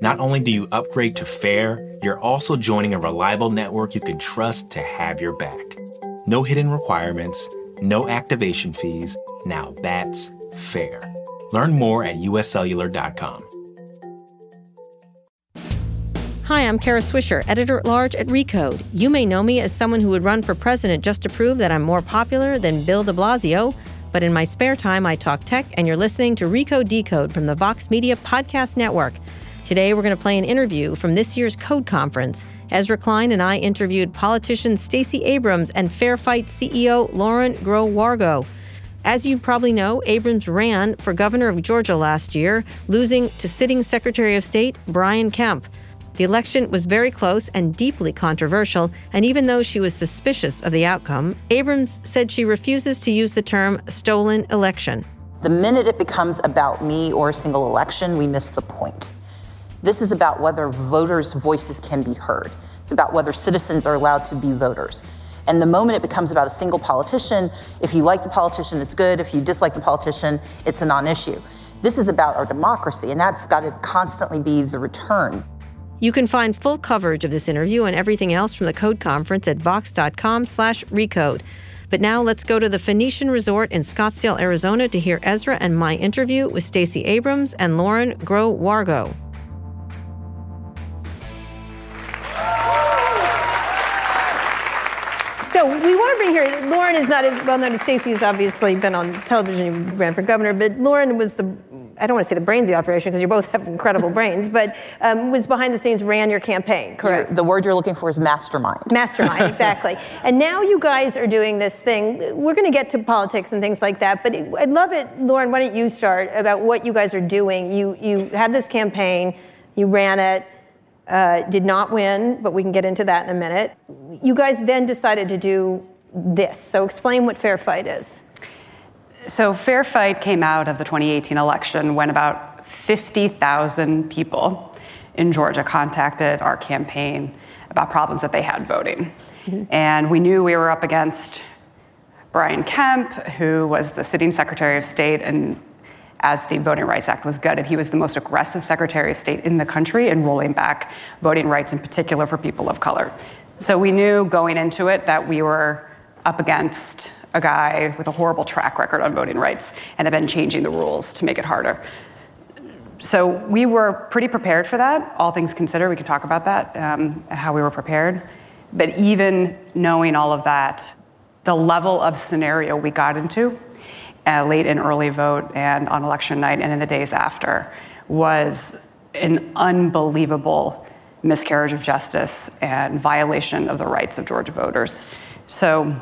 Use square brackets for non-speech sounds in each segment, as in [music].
not only do you upgrade to fair, you're also joining a reliable network you can trust to have your back. No hidden requirements, no activation fees. Now that's fair. Learn more at uscellular.com. Hi, I'm Kara Swisher, editor at large at Recode. You may know me as someone who would run for president just to prove that I'm more popular than Bill de Blasio. But in my spare time, I talk tech, and you're listening to Recode Decode from the Vox Media Podcast Network. Today, we're going to play an interview from this year's Code Conference. Ezra Klein and I interviewed politician Stacey Abrams and Fair Fight CEO Lauren Groh-Wargo. As you probably know, Abrams ran for governor of Georgia last year, losing to sitting Secretary of State Brian Kemp. The election was very close and deeply controversial, and even though she was suspicious of the outcome, Abrams said she refuses to use the term stolen election. The minute it becomes about me or a single election, we miss the point. This is about whether voters' voices can be heard. It's about whether citizens are allowed to be voters. And the moment it becomes about a single politician, if you like the politician, it's good. If you dislike the politician, it's a non issue. This is about our democracy, and that's got to constantly be the return. You can find full coverage of this interview and everything else from the Code Conference at vox.com slash recode. But now let's go to the Phoenician Resort in Scottsdale, Arizona to hear Ezra and my interview with Stacey Abrams and Lauren Groh-Wargo. So we want to bring here. Lauren is not as well known as Stacey has obviously been on television. You ran for governor, but Lauren was the. I don't want to say the brains of the operation because you both have incredible brains, but um, was behind the scenes, ran your campaign, correct? You're, the word you're looking for is mastermind. Mastermind, [laughs] exactly. and now you guys are doing this thing. We're going to get to politics and things like that, but I'd love it, Lauren. Why don't you start about what you guys are doing? You you had this campaign, you ran it uh, did not win, but we can get into that in a minute. You guys then decided to do this. So explain what Fair Fight is. So Fair Fight came out of the 2018 election when about 50,000 people in Georgia contacted our campaign about problems that they had voting. Mm-hmm. And we knew we were up against Brian Kemp, who was the sitting Secretary of State and as the Voting Rights Act was gutted. He was the most aggressive Secretary of State in the country in rolling back voting rights, in particular for people of color. So we knew going into it that we were up against a guy with a horrible track record on voting rights and had been changing the rules to make it harder. So we were pretty prepared for that, all things considered. We can talk about that, um, how we were prepared. But even knowing all of that, the level of scenario we got into uh, late and early vote and on election night and in the days after was an unbelievable miscarriage of justice and violation of the rights of Georgia voters. So,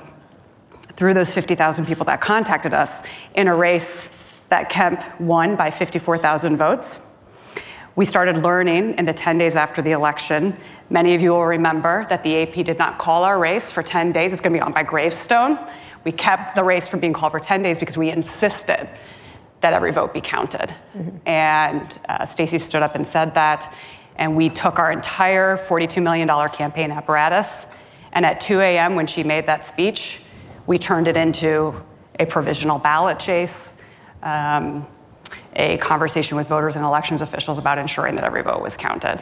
through those 50,000 people that contacted us in a race that Kemp won by 54,000 votes, we started learning in the 10 days after the election. Many of you will remember that the AP did not call our race for 10 days. It's going to be on by gravestone. We kept the race from being called for 10 days because we insisted that every vote be counted. Mm-hmm. And uh, Stacey stood up and said that. And we took our entire $42 million campaign apparatus. And at 2 a.m., when she made that speech, we turned it into a provisional ballot chase, um, a conversation with voters and elections officials about ensuring that every vote was counted.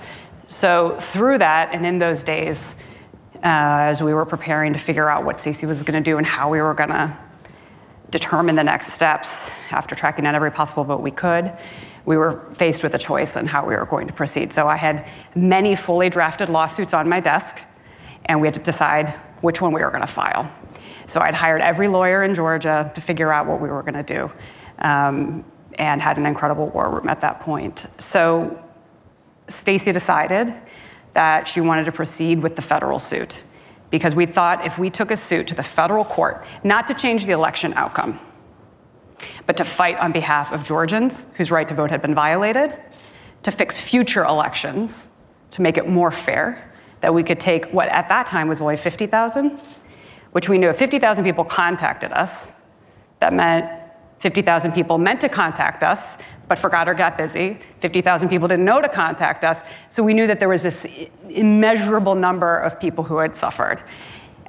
So, through that, and in those days, as we were preparing to figure out what Stacey was going to do and how we were going to determine the next steps after tracking down every possible vote we could. We were faced with a choice on how we were going to proceed. So I had many fully drafted lawsuits on my desk, and we had to decide which one we were going to file. So I'd hired every lawyer in Georgia to figure out what we were going to do um, and had an incredible war room at that point. So Stacey decided that she wanted to proceed with the federal suit. Because we thought if we took a suit to the federal court, not to change the election outcome, but to fight on behalf of Georgians whose right to vote had been violated, to fix future elections, to make it more fair, that we could take what at that time was only 50,000, which we knew if 50,000 people contacted us, that meant 50,000 people meant to contact us, but forgot or got busy. 50,000 people didn't know to contact us. So we knew that there was this immeasurable number of people who had suffered.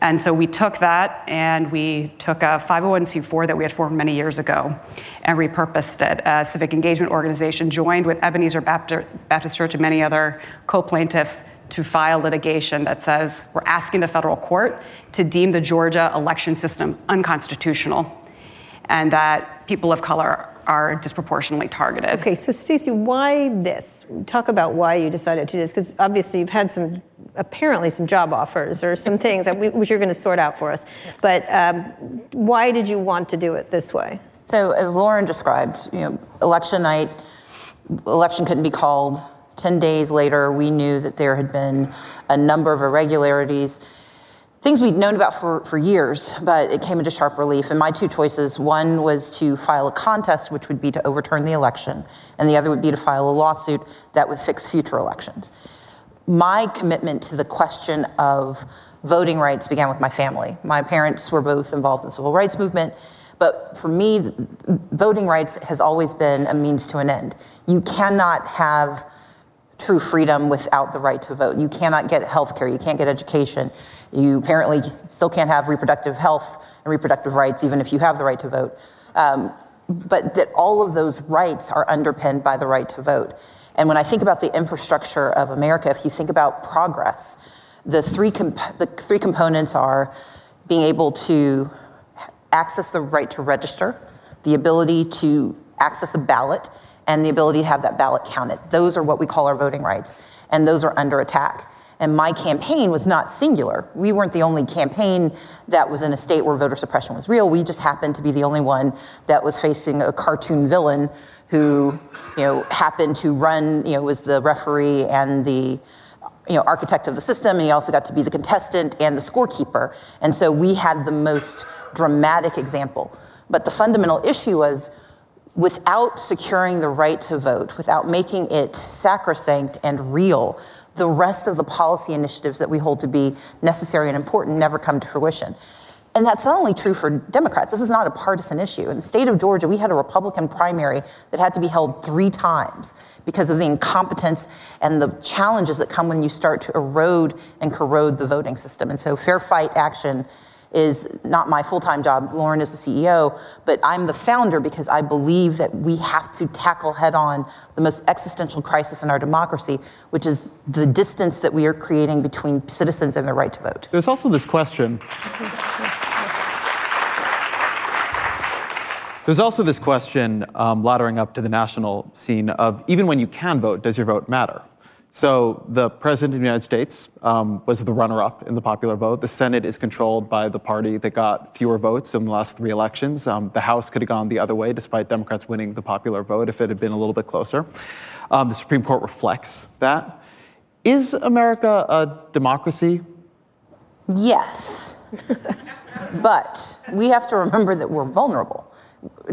And so we took that and we took a 501c4 that we had formed many years ago and repurposed it. A civic engagement organization joined with Ebenezer Baptist Church and many other co plaintiffs to file litigation that says we're asking the federal court to deem the Georgia election system unconstitutional and that people of color are disproportionately targeted. Okay, so Stacey, why this? Talk about why you decided to do this, because obviously you've had some, apparently some job offers or some [laughs] things that we, which you're going to sort out for us. But um, why did you want to do it this way? So, as Lauren described, you know, election night, election couldn't be called. Ten days later, we knew that there had been a number of irregularities things we'd known about for, for years, but it came into sharp relief. And my two choices one was to file a contest, which would be to overturn the election, and the other would be to file a lawsuit that would fix future elections. My commitment to the question of voting rights began with my family. My parents were both involved in the civil rights movement. But for me, voting rights has always been a means to an end. You cannot have true freedom without the right to vote. You cannot get health care, you can't get education, you apparently still can't have reproductive health and reproductive rights, even if you have the right to vote. Um, but that all of those rights are underpinned by the right to vote. And when I think about the infrastructure of America, if you think about progress, the three, comp- the three components are being able to access the right to register, the ability to access a ballot, and the ability to have that ballot counted. Those are what we call our voting rights, and those are under attack. And my campaign was not singular. We weren't the only campaign that was in a state where voter suppression was real. We just happened to be the only one that was facing a cartoon villain who, you know, happened to run, you know, was the referee and the you know, architect of the system, and he also got to be the contestant and the scorekeeper. And so we had the most dramatic example. But the fundamental issue was without securing the right to vote, without making it sacrosanct and real, the rest of the policy initiatives that we hold to be necessary and important never come to fruition. And that's not only true for Democrats. This is not a partisan issue. In the state of Georgia, we had a Republican primary that had to be held three times because of the incompetence and the challenges that come when you start to erode and corrode the voting system. And so, fair fight action is not my full-time job. Lauren is the CEO, but I'm the founder because I believe that we have to tackle head-on the most existential crisis in our democracy, which is the distance that we are creating between citizens and their right to vote. There's also this question. There's also this question um, laddering up to the national scene of even when you can vote, does your vote matter? So the president of the United States um, was the runner-up in the popular vote. The Senate is controlled by the party that got fewer votes in the last three elections. Um, the House could have gone the other way, despite Democrats winning the popular vote, if it had been a little bit closer. Um, the Supreme Court reflects that. Is America a democracy? Yes. [laughs] but we have to remember that we're vulnerable.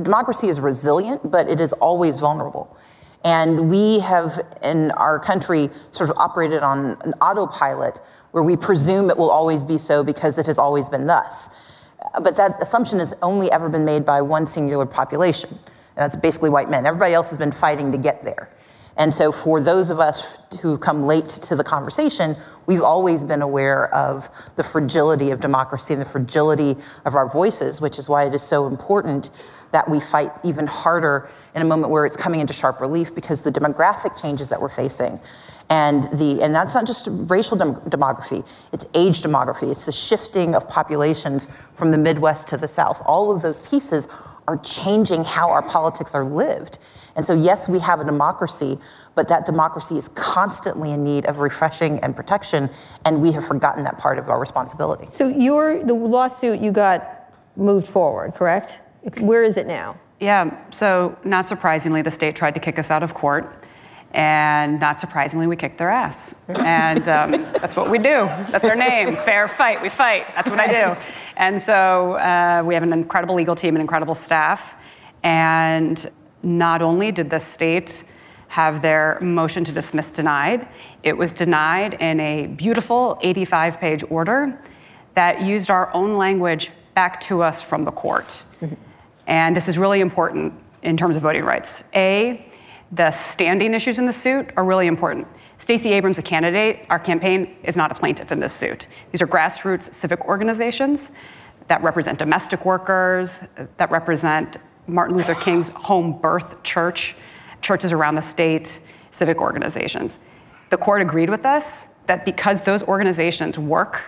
Democracy is resilient, but it is always vulnerable. And we have, in our country, sort of operated on an autopilot where we presume it will always be so because it has always been thus. But that assumption has only ever been made by one singular population, and that's basically white men. Everybody else has been fighting to get there. And so, for those of us who've come late to the conversation, we've always been aware of the fragility of democracy and the fragility of our voices, which is why it is so important that we fight even harder in a moment where it's coming into sharp relief because the demographic changes that we're facing. And the and that's not just racial dem- demography it's age demography it's the shifting of populations from the midwest to the south. All of those pieces are changing how our politics are lived. And so yes we have a democracy but that democracy is constantly in need of refreshing and protection and we have forgotten that part of our responsibility. So your the lawsuit you got moved forward, correct? Where is it now? Yeah, so not surprisingly, the state tried to kick us out of court. And not surprisingly, we kicked their ass. And um, [laughs] that's what we do. That's our name fair fight. We fight. That's what I do. And so uh, we have an incredible legal team and incredible staff. And not only did the state have their motion to dismiss denied, it was denied in a beautiful 85 page order that used our own language back to us from the court. And this is really important in terms of voting rights. A, the standing issues in the suit are really important. Stacey Abrams, a candidate, our campaign is not a plaintiff in this suit. These are grassroots civic organizations that represent domestic workers, that represent Martin Luther King's home birth church, churches around the state, civic organizations. The court agreed with us that because those organizations work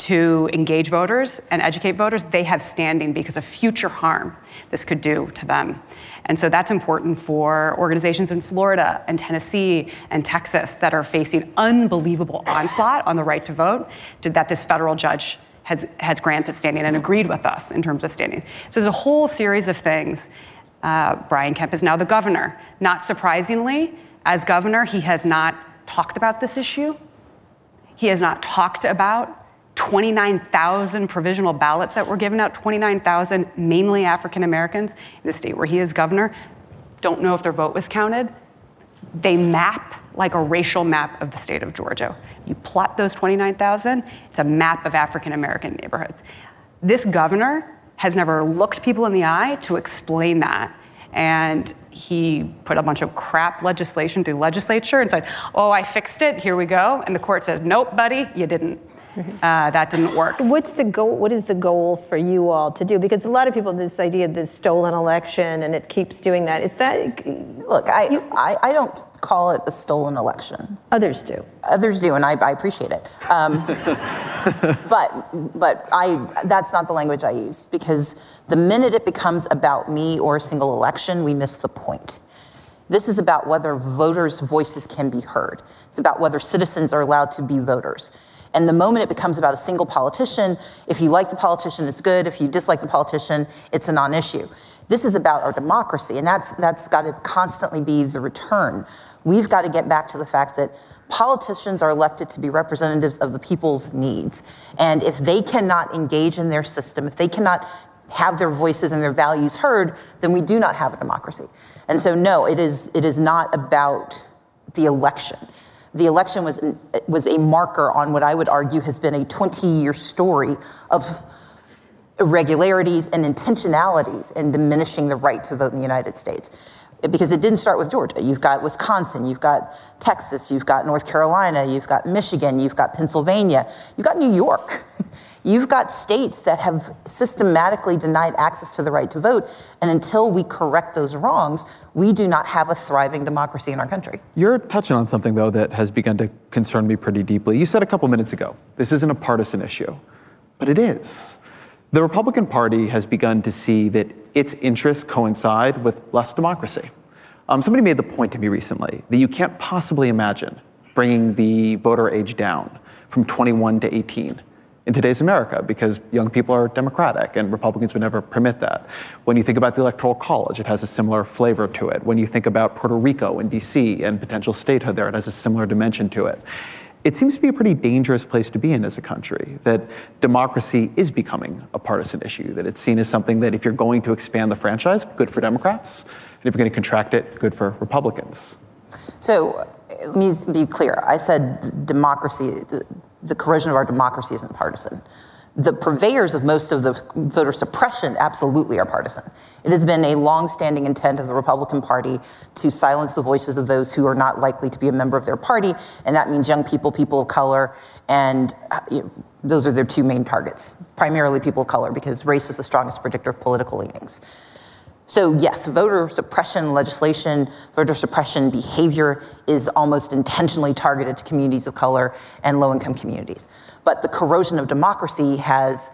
to engage voters and educate voters, they have standing because of future harm this could do to them. And so that's important for organizations in Florida and Tennessee and Texas that are facing unbelievable onslaught on the right to vote, that this federal judge has, has granted standing and agreed with us in terms of standing. So there's a whole series of things. Uh, Brian Kemp is now the governor. Not surprisingly, as governor, he has not talked about this issue. He has not talked about 29,000 provisional ballots that were given out, 29,000 mainly African Americans in the state where he is governor. Don't know if their vote was counted. They map like a racial map of the state of Georgia. You plot those 29,000, it's a map of African American neighborhoods. This governor has never looked people in the eye to explain that. And he put a bunch of crap legislation through legislature and said, Oh, I fixed it, here we go. And the court says, Nope, buddy, you didn't. Uh, that didn't work. So what's the goal? What is the goal for you all to do? Because a lot of people this idea of this stolen election and it keeps doing that. Is that look? I, you, I I don't call it a stolen election. Others do. Others do, and I, I appreciate it. Um, [laughs] but but I that's not the language I use because the minute it becomes about me or a single election, we miss the point. This is about whether voters' voices can be heard. It's about whether citizens are allowed to be voters. And the moment it becomes about a single politician, if you like the politician, it's good. If you dislike the politician, it's a non issue. This is about our democracy, and that's, that's got to constantly be the return. We've got to get back to the fact that politicians are elected to be representatives of the people's needs. And if they cannot engage in their system, if they cannot have their voices and their values heard, then we do not have a democracy. And so, no, it is, it is not about the election the election was, was a marker on what I would argue has been a 20 year story of irregularities and intentionalities in diminishing the right to vote in the United States. Because it didn't start with Georgia. You've got Wisconsin, you've got Texas, you've got North Carolina, you've got Michigan, you've got Pennsylvania, you've got New York. [laughs] You've got states that have systematically denied access to the right to vote. And until we correct those wrongs, we do not have a thriving democracy in our country. You're touching on something, though, that has begun to concern me pretty deeply. You said a couple minutes ago this isn't a partisan issue, but it is. The Republican Party has begun to see that its interests coincide with less democracy. Um, somebody made the point to me recently that you can't possibly imagine bringing the voter age down from 21 to 18 in today's America because young people are Democratic and Republicans would never permit that. When you think about the Electoral College, it has a similar flavor to it. When you think about Puerto Rico and DC and potential statehood there, it has a similar dimension to it. It seems to be a pretty dangerous place to be in as a country, that democracy is becoming a partisan issue, that it's seen as something that if you're going to expand the franchise, good for Democrats, and if you're going to contract it, good for Republicans. So let me be clear. I said democracy, the corrosion of our democracy isn't partisan. The purveyors of most of the voter suppression absolutely are partisan. It has been a long-standing intent of the Republican Party to silence the voices of those who are not likely to be a member of their party, and that means young people, people of color, and you know, those are their two main targets, primarily people of color, because race is the strongest predictor of political leanings. So, yes, voter suppression legislation, voter suppression behavior is almost intentionally targeted to communities of color and low income communities. But the corrosion of democracy has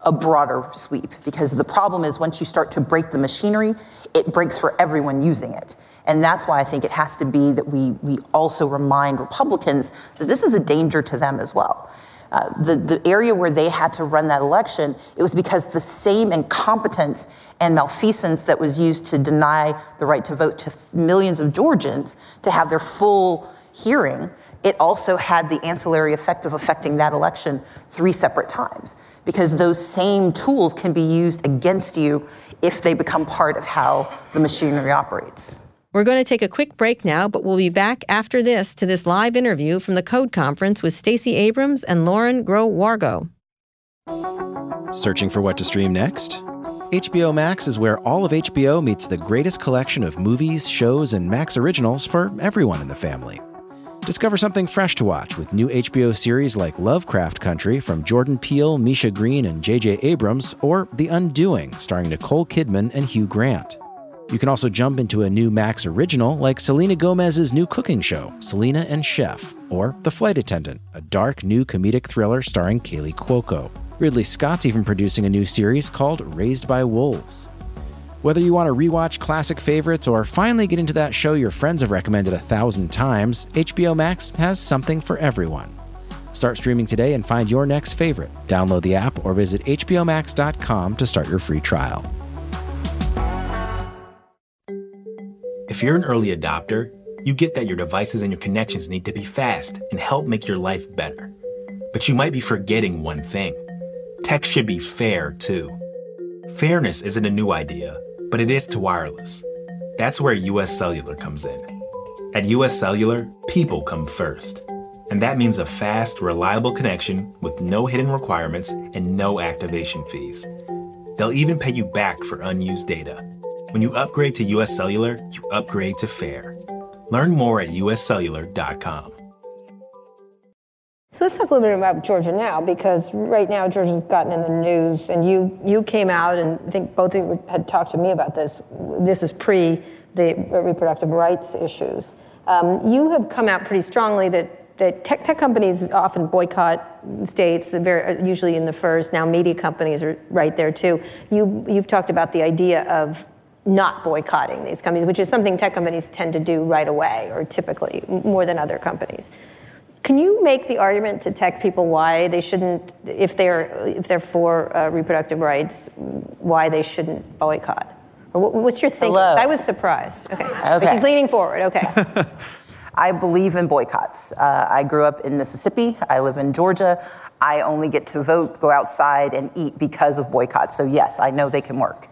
a broader sweep because the problem is once you start to break the machinery, it breaks for everyone using it. And that's why I think it has to be that we, we also remind Republicans that this is a danger to them as well. Uh, the, the area where they had to run that election, it was because the same incompetence and malfeasance that was used to deny the right to vote to millions of Georgians to have their full hearing, it also had the ancillary effect of affecting that election three separate times. Because those same tools can be used against you if they become part of how the machinery operates. We're going to take a quick break now, but we'll be back after this to this live interview from the Code Conference with Stacey Abrams and Lauren Groh Wargo. Searching for what to stream next? HBO Max is where all of HBO meets the greatest collection of movies, shows, and Max originals for everyone in the family. Discover something fresh to watch with new HBO series like Lovecraft Country from Jordan Peele, Misha Green, and J.J. Abrams, or The Undoing, starring Nicole Kidman and Hugh Grant. You can also jump into a new Max original like Selena Gomez's new cooking show, Selena and Chef, or The Flight Attendant, a dark new comedic thriller starring Kaley Cuoco. Ridley Scott's even producing a new series called Raised by Wolves. Whether you want to rewatch classic favorites or finally get into that show your friends have recommended a thousand times, HBO Max has something for everyone. Start streaming today and find your next favorite. Download the app or visit HBOMax.com to start your free trial. If you're an early adopter, you get that your devices and your connections need to be fast and help make your life better. But you might be forgetting one thing tech should be fair too. Fairness isn't a new idea, but it is to wireless. That's where US Cellular comes in. At US Cellular, people come first. And that means a fast, reliable connection with no hidden requirements and no activation fees. They'll even pay you back for unused data. When you upgrade to US Cellular, you upgrade to fair. Learn more at uscellular.com. So let's talk a little bit about Georgia now, because right now Georgia's gotten in the news, and you you came out, and I think both of you had talked to me about this. This is pre the reproductive rights issues. Um, you have come out pretty strongly that that tech, tech companies often boycott states, very, usually in the first. Now media companies are right there too. You you've talked about the idea of not boycotting these companies, which is something tech companies tend to do right away, or typically more than other companies. Can you make the argument to tech people why they shouldn't, if they're if they're for uh, reproductive rights, why they shouldn't boycott? Or what's your thinking? Hello. I was surprised. Okay. Okay. She's leaning forward. Okay. [laughs] I believe in boycotts. Uh, I grew up in Mississippi. I live in Georgia. I only get to vote, go outside, and eat because of boycotts. So, yes, I know they can work.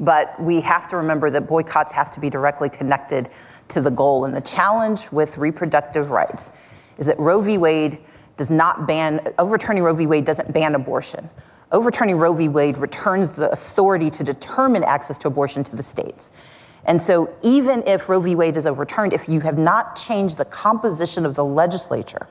But we have to remember that boycotts have to be directly connected to the goal. And the challenge with reproductive rights is that Roe v. Wade does not ban, overturning Roe v. Wade doesn't ban abortion. Overturning Roe v. Wade returns the authority to determine access to abortion to the states. And so, even if Roe v. Wade is overturned, if you have not changed the composition of the legislature,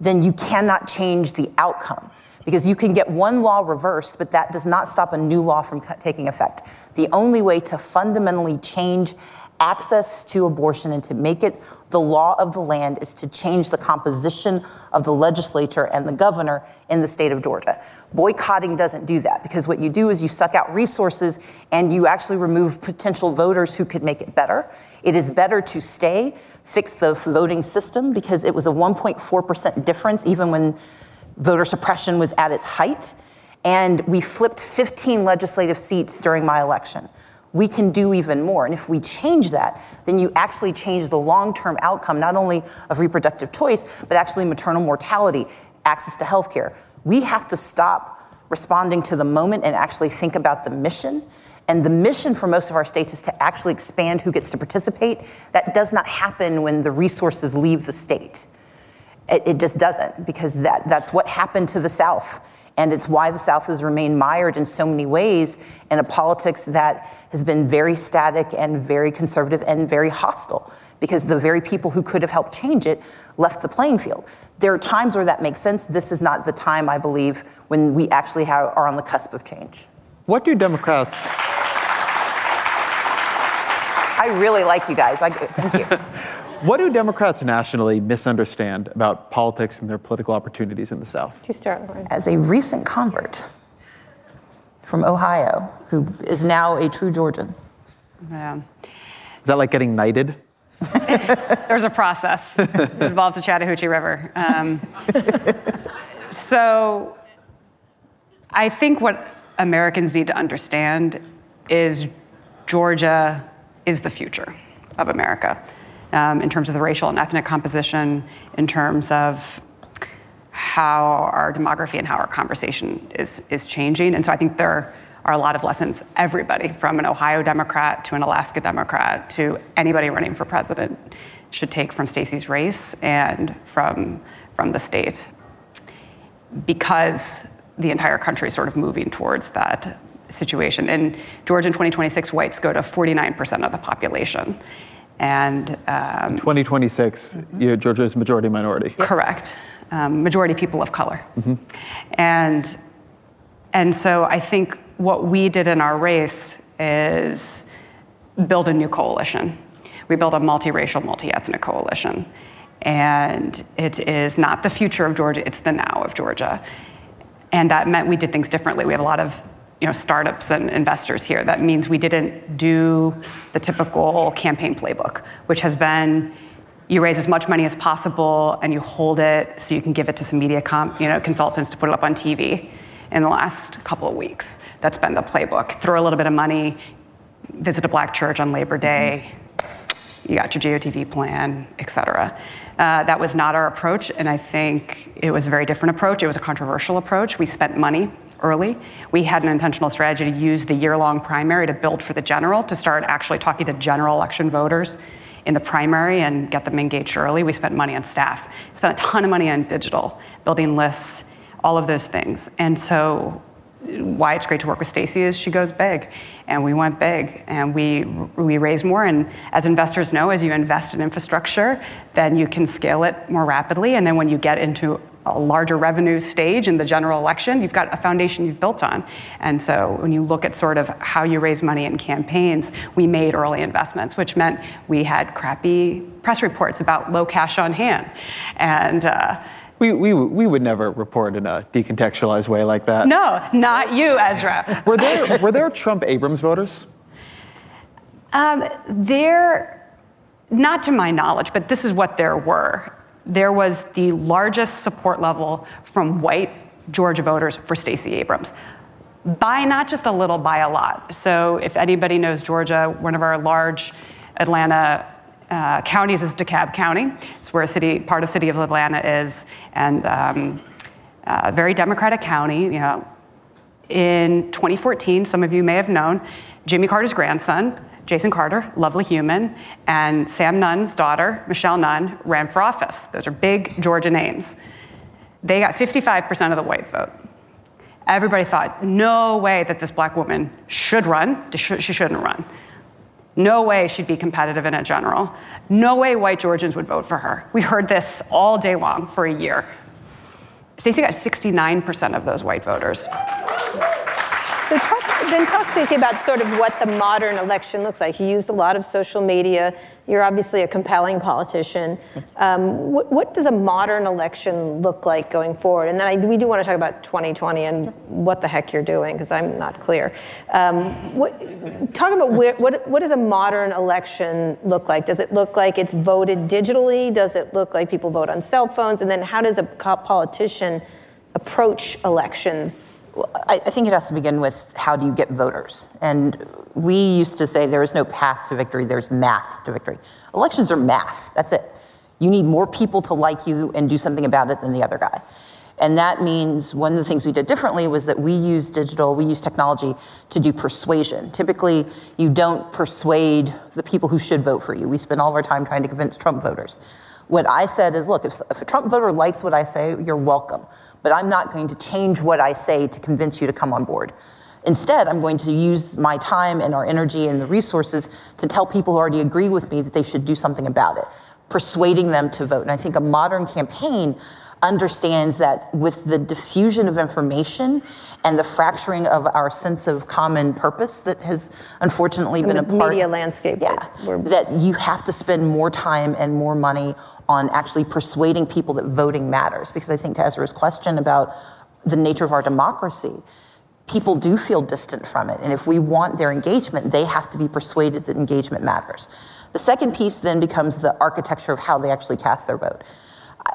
then you cannot change the outcome. Because you can get one law reversed, but that does not stop a new law from taking effect. The only way to fundamentally change access to abortion and to make it the law of the land is to change the composition of the legislature and the governor in the state of Georgia. Boycotting doesn't do that because what you do is you suck out resources and you actually remove potential voters who could make it better. It is better to stay, fix the voting system because it was a 1.4% difference even when voter suppression was at its height. And we flipped 15 legislative seats during my election we can do even more. And if we change that, then you actually change the long term outcome, not only of reproductive choice, but actually maternal mortality, access to health care. We have to stop responding to the moment and actually think about the mission. And the mission for most of our states is to actually expand who gets to participate. That does not happen when the resources leave the state. It, it just doesn't, because that, that's what happened to the South and it's why the South has remained mired in so many ways in a politics that has been very static and very conservative and very hostile because the very people who could have helped change it left the playing field. There are times where that makes sense. This is not the time, I believe, when we actually have, are on the cusp of change. What do Democrats? I really like you guys. I, thank you. [laughs] What do Democrats nationally misunderstand about politics and their political opportunities in the South? You start, Lauren. As a recent convert from Ohio, who is now a true Georgian. Yeah. Is that like getting knighted? [laughs] There's a process. it involves the Chattahoochee River. Um, [laughs] So I think what Americans need to understand is Georgia is the future of America um, in terms of the racial and ethnic composition, in terms of how our demography and how our conversation is, is changing. And so I think there are a lot of lessons everybody, from an Ohio Democrat to an Alaska Democrat to anybody running for president, should take from Stacey's race and from, from the state. Because the entire country is sort of moving towards that situation. In Georgia in 2026, whites go to 49% of the population. And um, 2026, mm-hmm. Georgia is majority minority. Correct. Um, majority people of color. Mm-hmm. And, and so I think what we did in our race is build a new coalition. We built a multiracial, multi ethnic coalition. And it is not the future of Georgia, it's the now of Georgia. And that meant we did things differently. We have a lot of you know, startups and investors here. That means we didn't do the typical campaign playbook, which has been you raise as much money as possible and you hold it so you can give it to some media comp, you know, consultants to put it up on TV in the last couple of weeks. That's been the playbook. Throw a little bit of money, visit a black church on Labor Day, you got your GOTV plan, et cetera. Uh, that was not our approach, and I think it was a very different approach. It was a controversial approach. We spent money early. We had an intentional strategy to use the year long primary to build for the general, to start actually talking to general election voters in the primary and get them engaged early. We spent money on staff, spent a ton of money on digital, building lists, all of those things. And so why it's great to work with Stacey is she goes big, and we went big, and we we raised more. And as investors know, as you invest in infrastructure, then you can scale it more rapidly. And then when you get into a larger revenue stage in the general election, you've got a foundation you've built on. And so when you look at sort of how you raise money in campaigns, we made early investments, which meant we had crappy press reports about low cash on hand. And uh, we, we, we would never report in a decontextualized way like that. No, not you, Ezra. were, there, were there Trump Abrams voters? Um, there, not to my knowledge, but this is what there were there was the largest support level from white Georgia voters for Stacey Abrams. By not just a little, by a lot. So, if anybody knows Georgia, one of our large Atlanta uh, counties is DeKalb County. It's where a city, part of city of Atlanta is, and um, uh, very Democratic county. You know, in 2014, some of you may have known, Jimmy Carter's grandson Jason Carter, lovely human, and Sam Nunn's daughter, Michelle Nunn, ran for office. Those are big Georgia names. They got 55% of the white vote. Everybody thought, no way that this black woman should run. She shouldn't run. No way she'd be competitive in a general. No way white Georgians would vote for her. We heard this all day long for a year. Stacey got 69% of those white voters. So then talk, Stacey, about sort of what the modern election looks like. You used a lot of social media. You're obviously a compelling politician. Um, what, what, does a modern election look like going forward? And then I, we do want to talk about 2020 and what the heck you're doing, because I'm not clear. Um, what, talk about where, what, what does a modern election look like? Does it look like it's voted digitally? Does it look like people vote on cell phones? And then how does a politician approach elections I, think it has to begin with how do you get voters? And we used to say there is no path to victory, there's math to victory. Elections are math, that's it. You need more people to like you and do something about it than the other guy. And that means one of the things we did differently was that we use digital, we use technology to do persuasion. Typically, you don't persuade the people who should vote for you. We spend all of our time trying to convince Trump voters. What I said is look, if, if a Trump voter likes what I say, you're welcome but I'm not going to change what I say to convince you to come on board. Instead, I'm going to use my time and our energy and the resources to tell people who already agree with me that they should do something about it, persuading them to vote. And I think a modern campaign understands that with the diffusion of information and the fracturing of our sense of common purpose that has unfortunately been a part of the media landscape yeah that you have to spend more time and more money on actually persuading people that voting matters. Because I think to Ezra's question about the nature of our democracy, people do feel distant from it. And if we want their engagement, they have to be persuaded that engagement matters. The second piece then becomes the architecture of how they actually cast their vote.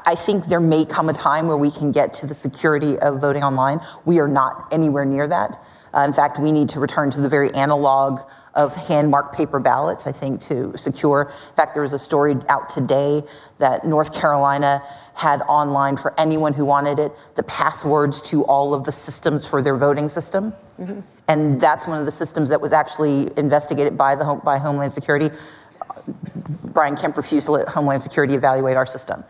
I think there may come a time where we can get to the security of voting online. We are not anywhere near that. Uh, in fact, we need to return to the very analog of hand marked paper ballots, I think, to secure. In fact, there was a story out today that North Carolina had online for anyone who wanted it the passwords to all of the systems for their voting system. Mm-hmm. And that's one of the systems that was actually investigated by, the, by Homeland Security. Brian Kemp refused to let Homeland Security evaluate our system.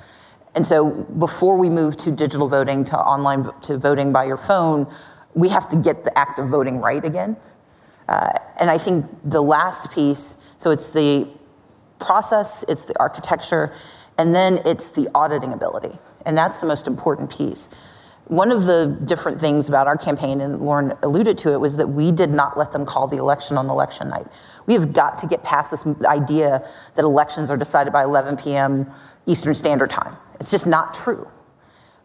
And so before we move to digital voting, to online, to voting by your phone, we have to get the act of voting right again. Uh, and I think the last piece, so it's the process, it's the architecture, and then it's the auditing ability. And that's the most important piece. One of the different things about our campaign, and Lauren alluded to it, was that we did not let them call the election on election night. We have got to get past this idea that elections are decided by 11 p.m. Eastern Standard Time. It's just not true.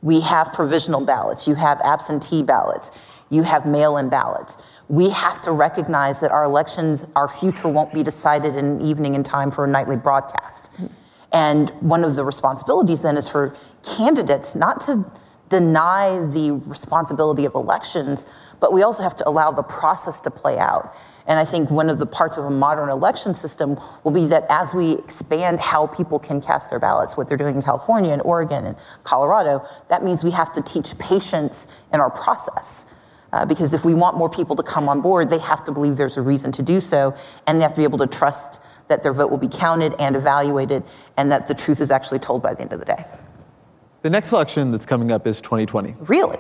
We have provisional ballots, you have absentee ballots, you have mail in ballots. We have to recognize that our elections, our future won't be decided in an evening in time for a nightly broadcast. And one of the responsibilities then is for candidates not to deny the responsibility of elections, but we also have to allow the process to play out. And I think one of the parts of a modern election system will be that as we expand how people can cast their ballots, what they're doing in California and Oregon and Colorado, that means we have to teach patience in our process. Uh, because if we want more people to come on board, they have to believe there's a reason to do so, and they have to be able to trust that their vote will be counted and evaluated, and that the truth is actually told by the end of the day. The next election that's coming up is 2020. Really?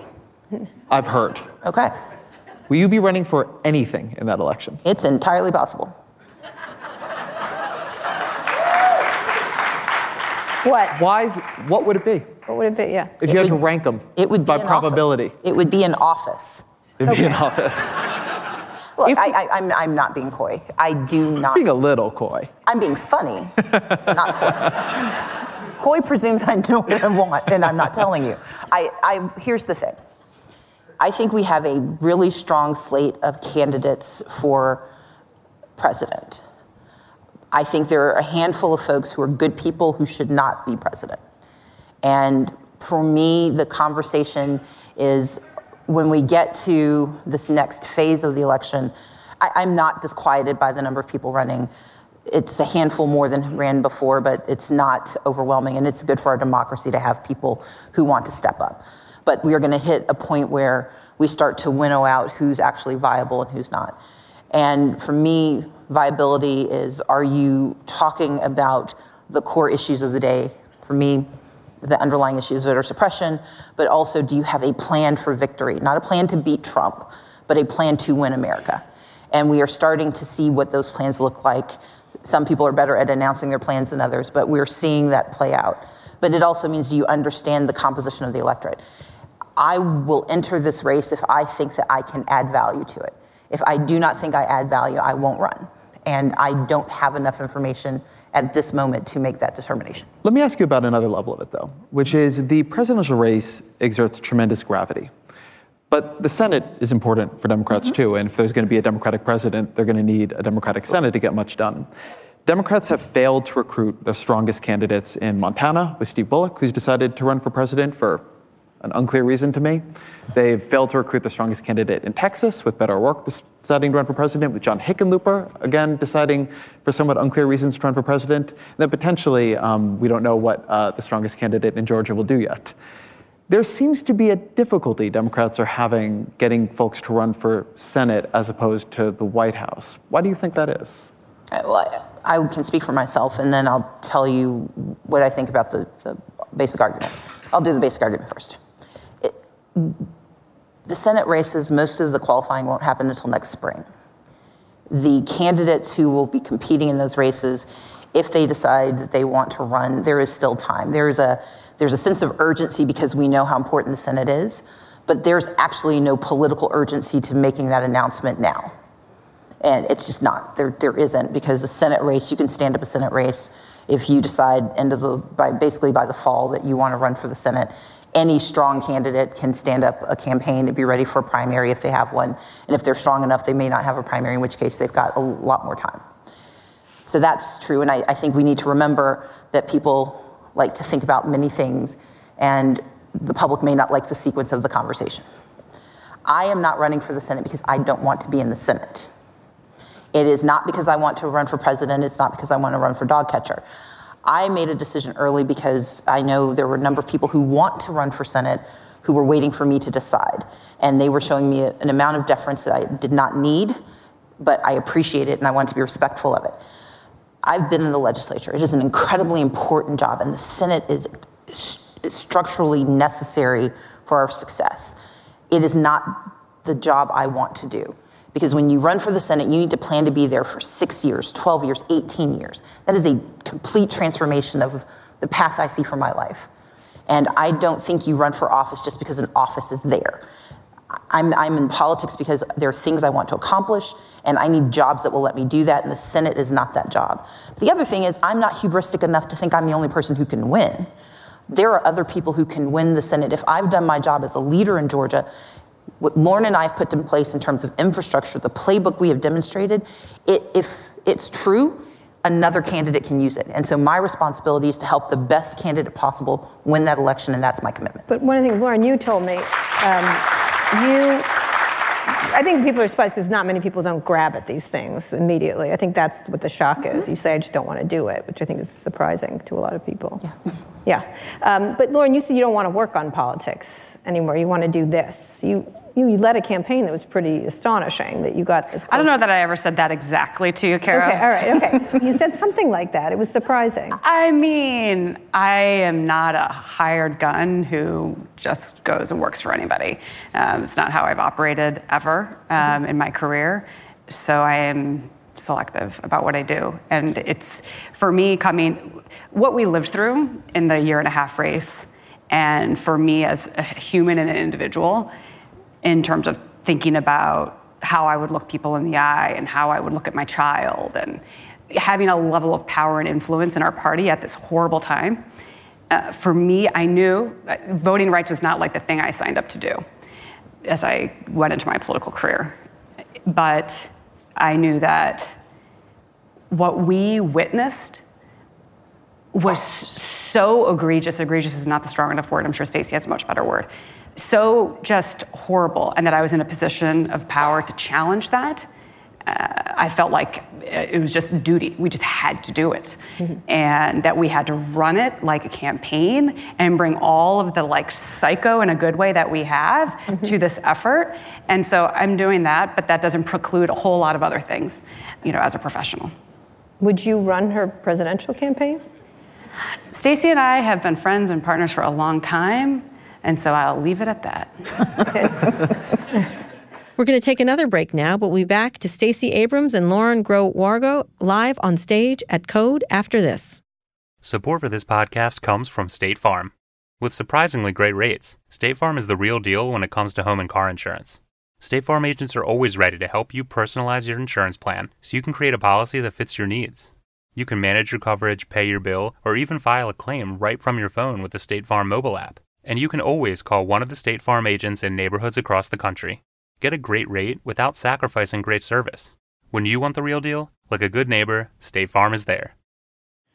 I've heard. Okay. Will you be running for anything in that election? It's entirely possible. What? Why? What would it be? What would it be? Yeah. If you had to rank them It would be by probability, Office. It would be an office. It'd be in office. Look, If- I, I, I'm, I'm not being coy. I do not. Being a little coy. I'm being funny, not coy. [laughs] Coy presumes I know what I want, and I'm not telling you. I, I, here's the thing. I think we have a really strong slate of candidates for president. I think there are a handful of folks who are good people who should not be president. And for me, the conversation is when we get to this next phase of the election, I, I'm not disquieted by the number of people running. It's a handful more than ran before, but it's not overwhelming, and it's good for our democracy to have people who want to step up. But we are going to hit a point where we start to winnow out who's actually viable and who's not. And for me, viability is are you talking about the core issues of the day? For me, the underlying issues of voter suppression, but also do you have a plan for victory? Not a plan to beat Trump, but a plan to win America. And we are starting to see what those plans look like. Some people are better at announcing their plans than others, but we're seeing that play out. But it also means you understand the composition of the electorate. I will enter this race if I think that I can add value to it. If I do not think I add value, I won't run. And I don't have enough information at this moment to make that determination. Let me ask you about another level of it, though, which is the presidential race exerts tremendous gravity. But the Senate is important for Democrats Mm-hmm. too, and if there's going to be a Democratic president, they're going to need a Democratic Senate to get much done. Democrats have failed to recruit their strongest candidates in Montana with Steve Bullock, who's decided to run for president for an unclear reason to me. They've failed to recruit the strongest candidate in Texas with Beto O'Rourke deciding to run for president, with John Hickenlooper again deciding for somewhat unclear reasons to run for president. And then potentially, um, we don't know what uh, the strongest candidate in Georgia will do yet. There seems to be a difficulty Democrats are having getting folks to run for Senate as opposed to the White House. Why do you think that is? Uh, Well, I I can speak for myself, and then I'll tell you what I think about the, the basic argument. I'll do the basic argument first. The Senate races, most of the qualifying won't happen until next spring. The candidates who will be competing in those races, if they decide that they want to run, there is still time. There is a there's a sense of urgency because we know how important the Senate is, but there's actually no political urgency to making that announcement now. And it's just not. There, there isn't because the Senate race, you can stand up a Senate race if you decide end of the, by, basically by the fall that you want to run for the Senate. Any strong candidate can stand up a campaign and be ready for a primary if they have one. And if they're strong enough, they may not have a primary, in which case they've got a lot more time. So that's true. And I, I think we need to remember that people like to think about many things. and the public may not like the sequence of the conversation. I am not running for the Senate because I don't want to be in the Senate. It is not because I want to run for president. It's not because I want to run for dog catcher. I made a decision early because I know there were a number of people who want to run for Senate who were waiting for me to decide. And they were showing me an amount of deference that I did not need, but I appreciate it and I want to be respectful of it. I've been in the legislature. It is an incredibly important job, and the Senate is structurally necessary for our success. It is not the job I want to do. Because when you run for the Senate, you need to plan to be there for six years, 12 years, 18 years. That is a complete transformation of the path I see for my life. And I don't think you run for office just because an office is there. I'm, I'm in politics because there are things I want to accomplish, and I need jobs that will let me do that, and the Senate is not that job. But the other thing is, I'm not hubristic enough to think I'm the only person who can win. There are other people who can win the Senate. If I've done my job as a leader in Georgia, what Lauren and I have put in place in terms of infrastructure, the playbook we have demonstrated, it, if it's true, another candidate can use it. And so my responsibility is to help the best candidate possible win that election, and that's my commitment. But one of the things, Lauren, you told me, um, you, I think people are surprised because not many people don't grab at these things immediately. I think that's what the shock is. Mm-hmm. You say, I just don't want to do it, which I think is surprising to a lot of people. Yeah. yeah. Um, but Lauren, you said you don't want to work on politics anymore. You want to do this. You, you, led a campaign that was pretty astonishing that you got as I don't know that I ever said that exactly to you, Kara. Okay, all right, okay. [laughs] you said something like that. It was surprising. I mean, I am not a hired gun who just goes and works for anybody. Um, it's not how I've operated ever um, mm-hmm. in my career. So I am selective about what I do. And it's, for me, coming, what we lived through in the year and a half race, and for me as a human and an individual, in terms of thinking about how I would look people in the eye and how I would look at my child and having a level of power and influence in our party at this horrible time. Uh, for me, I knew voting rights was not like the thing I signed up to do as I went into my political career. But I knew that what we witnessed was so egregious. Egregious is not the strong enough word. I'm sure Stacey has a much better word so just horrible, and that I was in a position of power to challenge that. Uh, I felt like it was just duty. We just had to do it. Mm-hmm. And that we had to run it like a campaign and bring all of the like psycho in a good way that we have mm-hmm. to this effort. And so I'm doing that, but that doesn't preclude a whole lot of other things, you know, as a professional. Would you run her presidential campaign? Stacey and I have been friends and partners for a long time. And so I'll leave it at that. [laughs] We're going to take another break now, but we'll be back to Stacey Abrams and Lauren Groh Wargo live on stage at Code after this. Support for this podcast comes from State Farm. With surprisingly great rates, State Farm is the real deal when it comes to home and car insurance. State Farm agents are always ready to help you personalize your insurance plan so you can create a policy that fits your needs. You can manage your coverage, pay your bill, or even file a claim right from your phone with the State Farm mobile app and you can always call one of the State Farm agents in neighborhoods across the country. Get a great rate without sacrificing great service. When you want the real deal, like a good neighbor, State Farm is there.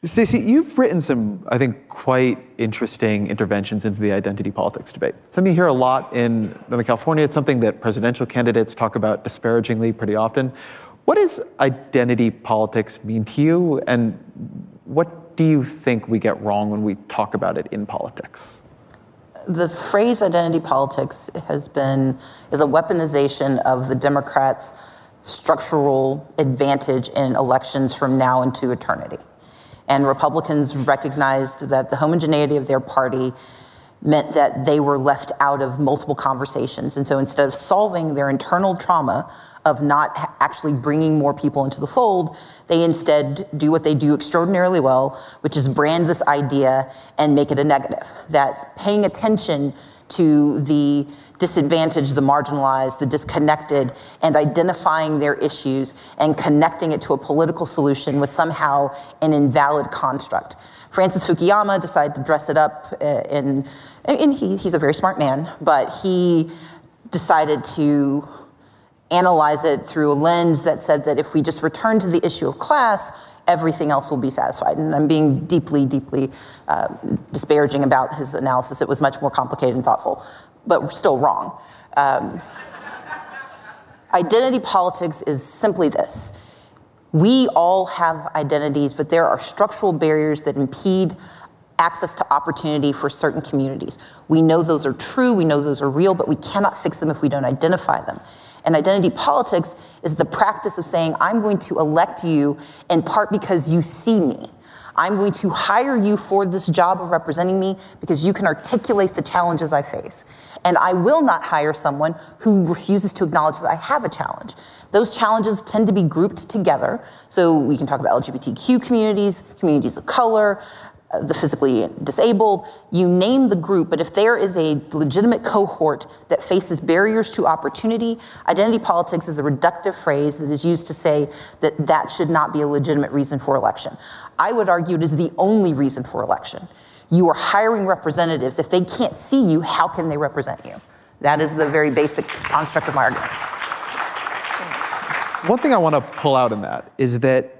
Stacey, you've written some, I think, quite interesting interventions into the identity politics debate. Something you hear a lot in Northern California. It's something that presidential candidates talk about disparagingly pretty often. What does identity politics mean to you, and what do you think we get wrong when we talk about it in politics? The phrase identity politics has been is a weaponization of the Democrats' structural advantage in elections from now into eternity. And Republicans recognized that the homogeneity of their party meant that they were left out of multiple conversations. And so instead of solving their internal trauma of not actually bringing more people into the fold, they instead do what they do extraordinarily well, which is brand this idea and make it a negative. That paying attention to the disadvantaged, the marginalized, the disconnected, and identifying their issues and connecting it to a political solution was somehow an invalid construct. Francis Fukuyama decided to dress it up uh, in, and he, he's a very smart man, but he decided to analyze it through a lens that said that if we just return to the issue of class, everything else will be satisfied. And I'm being deeply, deeply uh, disparaging about his analysis. It was much more complicated and thoughtful, but still wrong. Um, identity politics is simply this. We all have identities, but there are structural barriers that impede access to opportunity for certain communities. We know those are true, we know those are real, but we cannot fix them if we don't identify them. And identity politics is the practice of saying, I'm going to elect you in part because you see me. I'm going to hire you for this job of representing me because you can articulate the challenges I face. And I will not hire someone who refuses to acknowledge that I have a challenge. Those challenges tend to be grouped together. So we can talk about LGBTQ communities, communities of color, the physically disabled, you name the group, but if there is a legitimate cohort that faces barriers to opportunity, identity politics is a reductive phrase that is used to say that that should not be a legitimate reason for election. I would argue it is the only reason for election. You are hiring representatives. If they can't see you, how can they represent you? That is the very basic construct of my argument. One thing I want to pull out in that is that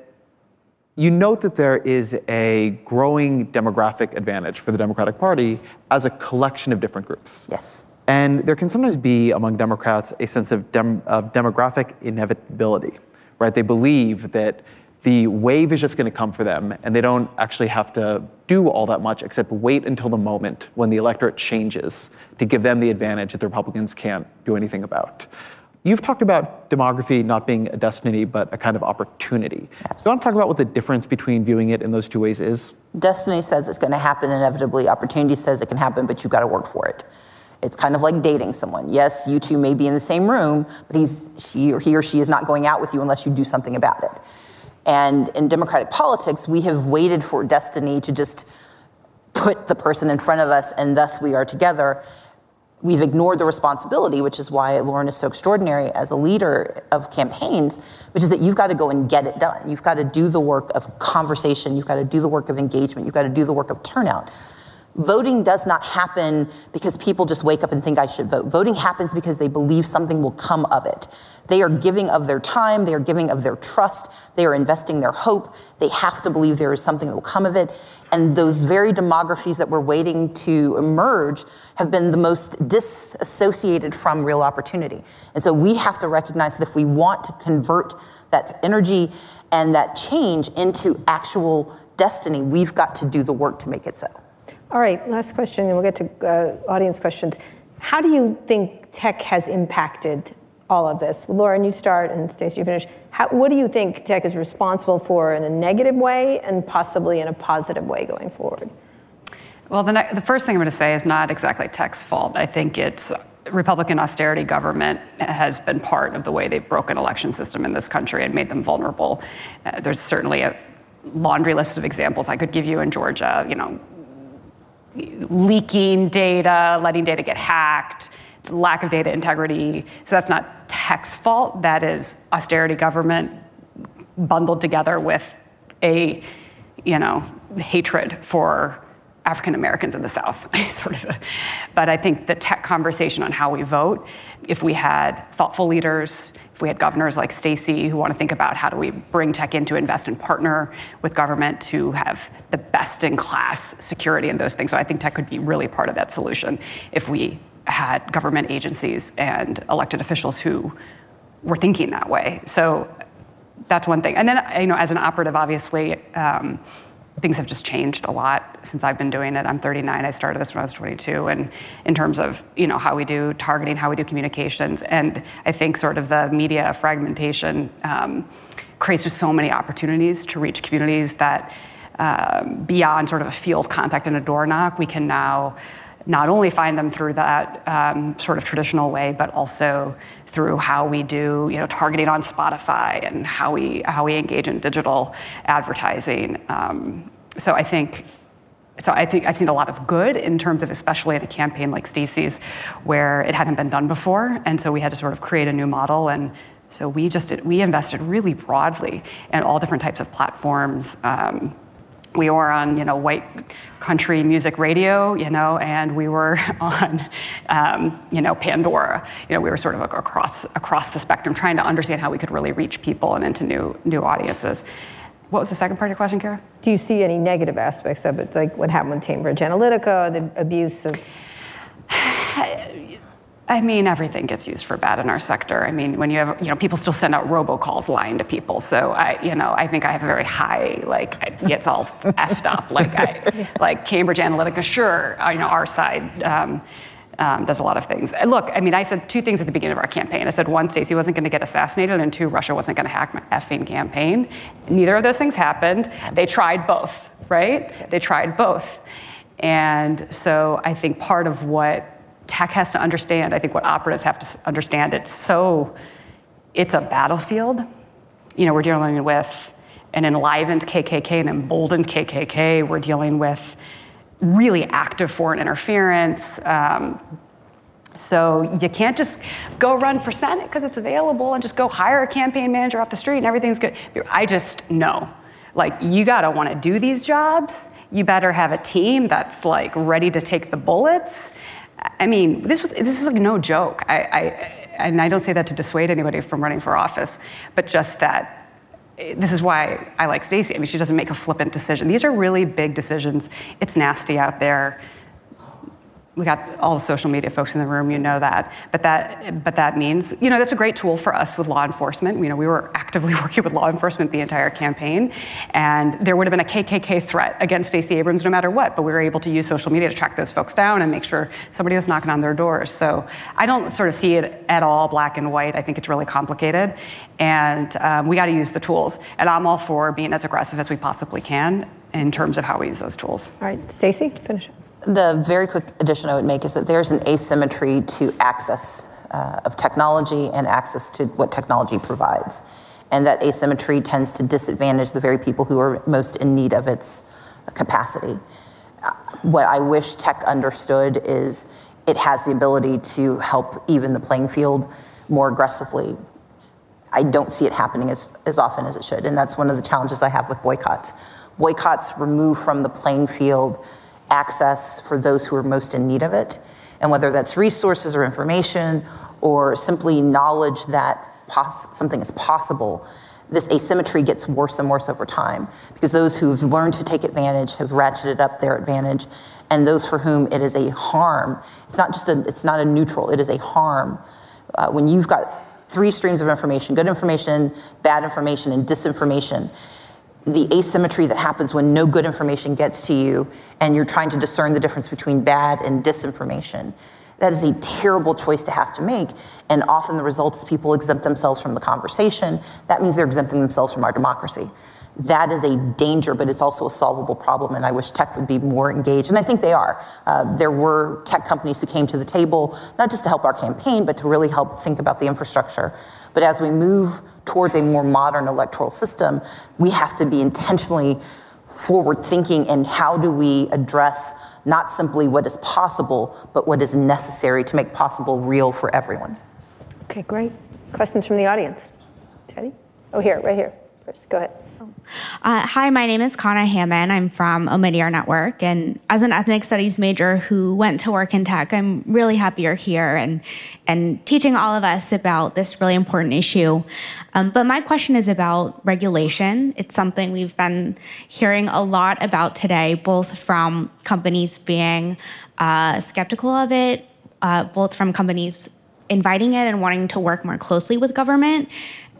you note that there is a growing demographic advantage for the Democratic Party as a collection of different groups. Yes. And there can sometimes be among Democrats a sense of, dem- of demographic inevitability, right? They believe that the wave is just going to come for them and they don't actually have to do all that much except wait until the moment when the electorate changes to give them the advantage that the Republicans can't do anything about. You've talked about demography not being a destiny, but a kind of opportunity. Absolutely. So, I want to talk about what the difference between viewing it in those two ways is? Destiny says it's going to happen inevitably. Opportunity says it can happen, but you've got to work for it. It's kind of like dating someone. Yes, you two may be in the same room, but he's, she or he or she is not going out with you unless you do something about it. And in democratic politics, we have waited for destiny to just put the person in front of us, and thus we are together we've ignored the responsibility, which is why Lauren is so extraordinary as a leader of campaigns, which is that you've got to go and get it done. You've got to do the work of conversation, you've got to do the work of engagement, you've got to do the work of turnout. Voting does not happen because people just wake up and think I should vote. Voting happens because they believe something will come of it. They are giving of their time, they are giving of their trust, they are investing their hope. They have to believe there is something that will come of it. And those very demographies that we're waiting to emerge have been the most disassociated from real opportunity. And so we have to recognize that if we want to convert that energy and that change into actual destiny, we've got to do the work to make it so. All right, last question, and we'll get to uh, audience questions. How do you think tech has impacted all of this? Lauren, you start, and Stacey, you finish. How, what do you think tech is responsible for in a negative way and possibly in a positive way going forward? Well, the, ne- the first thing I'm going to say is not exactly tech's fault. I think it's Republican austerity government has been part of the way they've broken election system in this country and made them vulnerable. Uh, there's certainly a laundry list of examples I could give you in Georgia. You know, leaking data, letting data get hacked lack of data integrity. So that's not tech's fault. That is austerity government bundled together with a, you know, hatred for African Americans in the South, [laughs] sort of. But I think the tech conversation on how we vote, if we had thoughtful leaders, if we had governors like Stacey who want to think about how do we bring tech in to invest and partner with government to have the best in class security and those things. So I think tech could be really part of that solution if we had government agencies and elected officials who were thinking that way. So that's one thing. And then, you know, as an operative, obviously, um, things have just changed a lot since I've been doing it. I'm 39. I started this when I was 22. And in terms of, you know, how we do targeting, how we do communications, and I think sort of the media fragmentation um, creates just so many opportunities to reach communities that um, beyond sort of a field contact and a door knock, we can now not only find them through that um, sort of traditional way, but also through how we do, you know, targeting on Spotify and how we how we engage in digital advertising. Um, so I think. So I think I've seen a lot of good in terms of, especially in a campaign like Stacey's, where it hadn't been done before, and so we had to sort of create a new model. And so we just we invested really broadly in all different types of platforms. Um, we were on, you know, white country music radio, you know, and we were [laughs] on, um, you know, Pandora. You know, we were sort of across across the spectrum, trying to understand how we could really reach people and into new new audiences. what was the second part of your question, Kara? Do you see any negative aspects of it, like what happened with Cambridge Analytica, the abuse of? [sighs] [sighs] [sighs] I mean, everything gets used for bad in our sector. I mean, when you have, you know, people still send out robocalls lying to people. So I, you know, I think I have a very high, like, it gets all [laughs] effed up. Like, I, like Cambridge Analytica, sure, uh, you know, our side. Um, um, does a lot of things. Look, I mean, I said two things at the beginning of our campaign. I said, one, Stacey wasn't going to get assassinated, and two, Russia wasn't going to hack my effing campaign. Neither of those things happened. They tried both, right? They tried both. And so I think part of what tech has to understand, I think what operatives have to understand, it's so, it's a battlefield. You know, we're dealing with an enlivened KKK, an emboldened KKK. We're dealing with really active foreign interference. Um, so you can't just go run for Senate because it's available and just go hire a campaign manager off the street and everything's good. I just know. Like, you gotta wanna do these jobs. You better have a team that's like ready to take the bullets I mean, this was this is like no joke. I, I, and I don't say that to dissuade anybody from running for office, but just that eh, this is why I like Stacey. I mean, she doesn't make a flippant decision. These are really big decisions. It's nasty out there we got all the social media folks in the room, you know that. But that, but that means, you know, that's a great tool for us with law enforcement. You know, we were actively [laughs] working with law enforcement the entire campaign, and there would have been a KKK threat against Stacey Abrams no matter what. But we were able to use social media to track those folks down and make sure somebody was knocking on their doors. So I don't sort of see it at all black and white. I think it's really complicated, and um, we got to use the tools. And I'm all for being as aggressive as we possibly can in terms of how we use those tools. All right, Stacey, finish it. The very quick addition I would make is that there's an asymmetry to access uh, of technology and access to what technology provides. And that asymmetry tends to disadvantage the very people who are most in need of its capacity. Uh, what I wish tech understood is it has the ability to help even the playing field more aggressively. I don't see it happening as, as often as it should. And that's one of the challenges I have with boycotts. Boycotts remove from the playing field access for those who are most in need of it. And whether that's resources or information or simply knowledge that pos- something is possible, this asymmetry gets worse and worse over time because those who've learned to take advantage have ratcheted up their advantage and those for whom it is a harm it's not just a it's not a neutral it is a harm uh, when you've got three streams of information good information bad information and disinformation the asymmetry that happens when no good information gets to you and you're trying to discern the difference between bad and disinformation. That is a terrible choice to have to make. And often the result is people exempt themselves from the conversation. That means they're exempting themselves from our democracy. That is a danger, but it's also a solvable problem. And I wish tech would be more engaged. And I think they are. Uh, there were tech companies who came to the table, not just to help our campaign, but to really help think about the infrastructure. But as we move towards a more modern electoral system, we have to be intentionally forward thinking in how do we address not simply what is possible, but what is necessary to make possible real for everyone. Okay, great. Questions from the audience? Teddy? Oh, here, right here. First, go ahead. Uh, hi, my name is Kana Hammond. I'm from Omidyar Network. And as an ethnic studies major who went to work in tech, I'm really happy you're here and, and teaching all of us about this really important issue. Um, but my question is about regulation. It's something we've been hearing a lot about today, both from companies being uh, skeptical of it, uh, both from companies inviting it and wanting to work more closely with government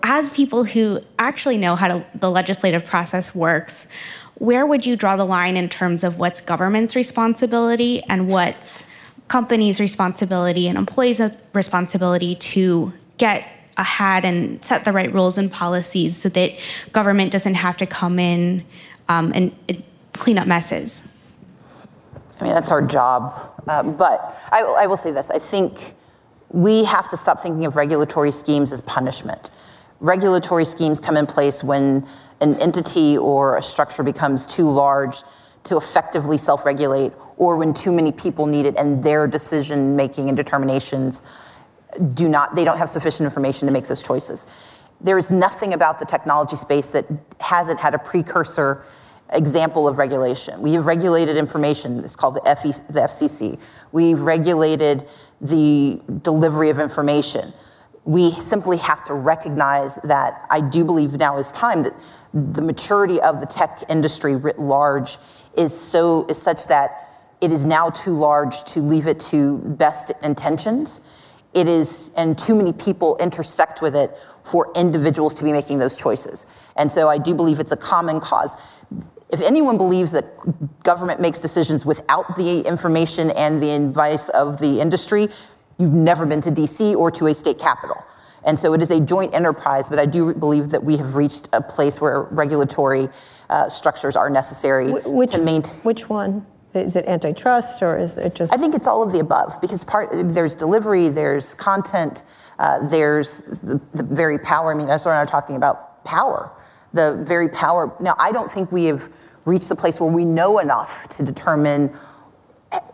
as people who actually know how to, the legislative process works, where would you draw the line in terms of what's government's responsibility and what's companies' responsibility and employees' responsibility to get ahead and set the right rules and policies so that government doesn't have to come in um, and, and, clean up messes? I mean, that's our job. Uh, but I, I will say this I think we have to stop thinking of regulatory schemes as punishment regulatory schemes come in place when an entity or a structure becomes too large to effectively self regulate, or when too many people need it and their decision making and determinations do not, they don't have sufficient information to make those choices. There is nothing about the technology space that hasn't had a precursor example of regulation. We have regulated information, it's called the, FE, the FCC. We've regulated the delivery of information we simply have to recognize that I do believe now is time that the maturity of the tech industry writ large is so is such that it is now too large to leave it to best intentions. It is, and too many people intersect with it for individuals to be making those choices. And so I do believe it's a common cause. If anyone believes that government makes decisions without the information and the advice of the industry, you've never been to DC or to a state capital. And so it is a joint enterprise, but I do believe that we have reached a place where regulatory uh, structures are necessary Which, to maintain. which one? Is it antitrust or is it just? I think it's all of the above because part there's delivery, there's content, uh, there's the, the very power. I mean, that's what I'm talking about power. The very power. Now, I don't think we have reached the place where we know enough to determine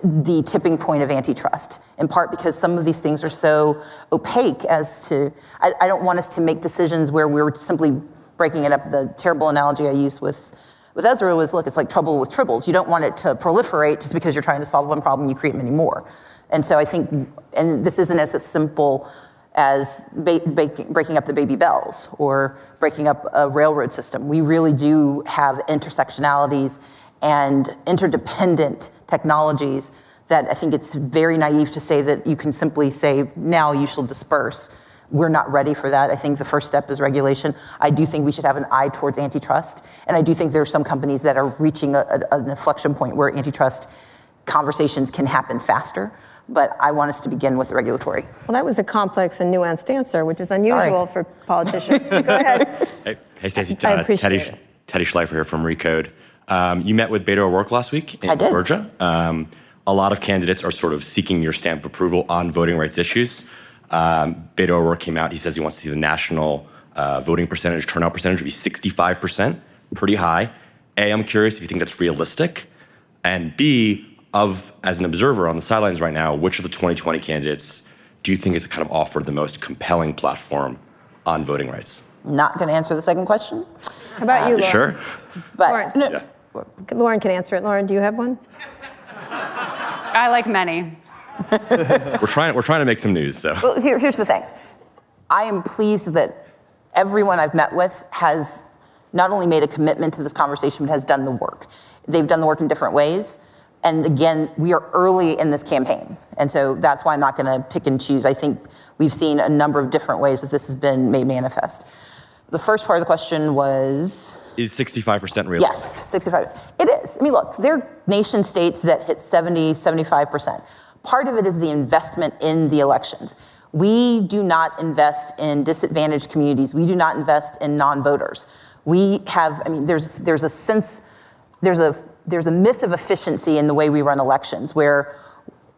the tipping point of antitrust, in part because some of these things are so opaque as to, I, I don't want us to make decisions where we're simply breaking it up. The terrible analogy I use with, with Ezra was look, it's like trouble with tribbles. You don't want it to proliferate just because you're trying to solve one problem, you create many more. And so I think, and this isn't as simple as ba- ba- breaking up the baby bells or breaking up a railroad system. We really do have intersectionalities and interdependent technologies that I think it's very naive to say that you can simply say, now you shall disperse. We're not ready for that. I think the first step is regulation. I do think we should have an eye towards antitrust. And I do think there are some companies that are reaching a, a, an inflection point where antitrust conversations can happen faster. But I want us to begin with the regulatory. Well, that was a complex and nuanced answer, which is unusual Sorry. for politicians. Go ahead. [laughs] Hey, hey Stacey. Uh, I appreciate Teddy, it. Teddy Schleifer here from Recode. Um, you met with Beto O'Rourke last week in Georgia. Um, a lot of candidates are sort of seeking your stamp of approval on voting rights issues. Um, Beto O'Rourke came out. He says he wants to see the national uh, voting percentage, turnout percentage, be 65%, pretty high. A, I'm curious if you think that's realistic. And B, of as an observer on the sidelines right now, which of the 2020 candidates do you think is kind of offered the most compelling platform on voting rights? Not going to answer the second question. How about you, Lauren? Sure. But Lauren. no, Yeah. Lauren can answer it. Lauren, do you have one? I like many. We're trying. We're trying to make some news. So Well, here, here's the thing. I am pleased that everyone I've met with has not only made a commitment to this conversation, but has done the work. They've done the work in different ways. And again, we are early in this campaign. And so that's why I'm not going to pick and choose. I think we've seen a number of different ways that this has been made manifest. The first part of the question was is 65% real. Yes, 65. It is. I mean, look, there are nation states that hit 70, 75%. Part of it is the investment in the elections. We do not invest in disadvantaged communities. We do not invest in non-voters. We have, I mean, there's, there's a sense, there's a, there's a myth of efficiency in the way we run elections where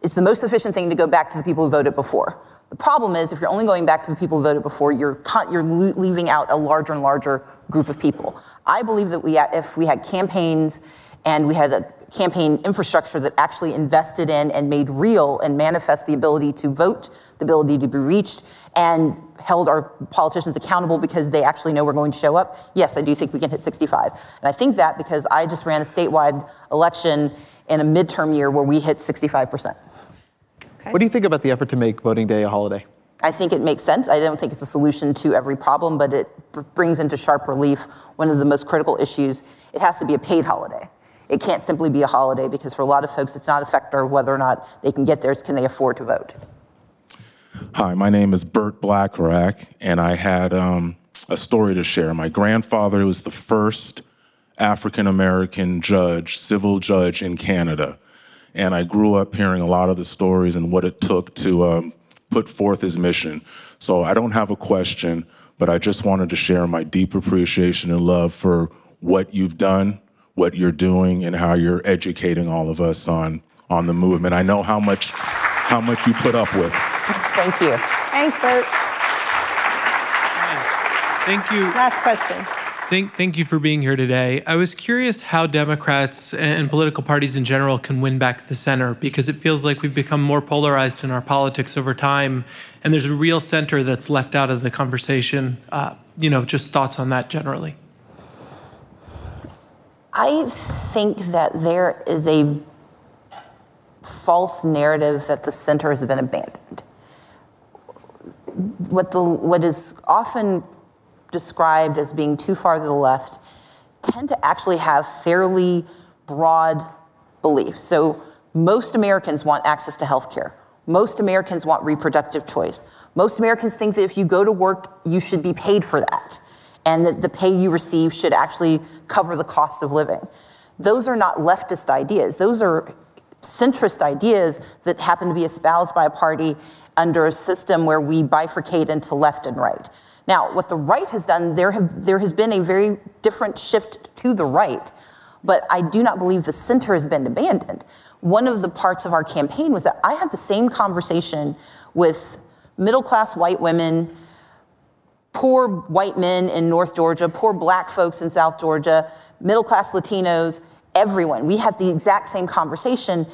it's the most efficient thing to go back to the people who voted before. The problem is, if you're only going back to the people who voted before, you're, you're leaving out a larger and larger group of people. I believe that we, if we had campaigns and we had a campaign infrastructure that actually invested in and made real and manifest the ability to vote, the ability to be reached, and held our politicians accountable because they actually know we're going to show up, yes, I do think we can hit 65. And I think that because I just ran a statewide election in a midterm year where we hit 65%. Okay. What do you think about the effort to make voting day a holiday? I think it makes sense. I don't think it's a solution to every problem, but it brings into sharp relief one of the most critical issues. It has to be a paid holiday. It can't simply be a holiday because for a lot of folks, it's not a factor of whether or not they can get there. It's can they afford to vote? Hi, my name is Bert Blackrack, and I had um, a story to share. My grandfather was the first African American judge, civil judge in Canada. And I grew up hearing a lot of the stories and what it took to um, put forth his mission. So I don't have a question, but I just wanted to share my deep appreciation and love for what you've done, what you're doing, and how you're educating all of us on on the movement. I know how much how much you put up with. Thank you. Thanks, Bert. Thank you. Last question. Thank, thank you for being here today. I was curious how Democrats and political parties in general can win back the center because it feels like we've become more polarized in our politics over time, and there's a real center that's left out of the conversation. Uh, you know, just thoughts on that generally. I think that there is a false narrative that the center has been abandoned. what, the, what is often described as being too far to the left tend to actually have fairly broad beliefs. So most Americans want access to health care. Most Americans want reproductive choice. Most Americans think that if you go to work, you should be paid for that, and that the pay you receive should actually cover the cost of living. Those are not leftist ideas. Those are centrist ideas that happen to be espoused by a party under a system where we bifurcate into left and right. Now, what the right has done, there, have, there has been a very different shift to the right, but I do not believe the center has been abandoned. One of the parts of our campaign was that I had the same conversation with middle class white women, poor white men in North Georgia, poor black folks in South Georgia, middle class Latinos, everyone. We had the exact same conversation.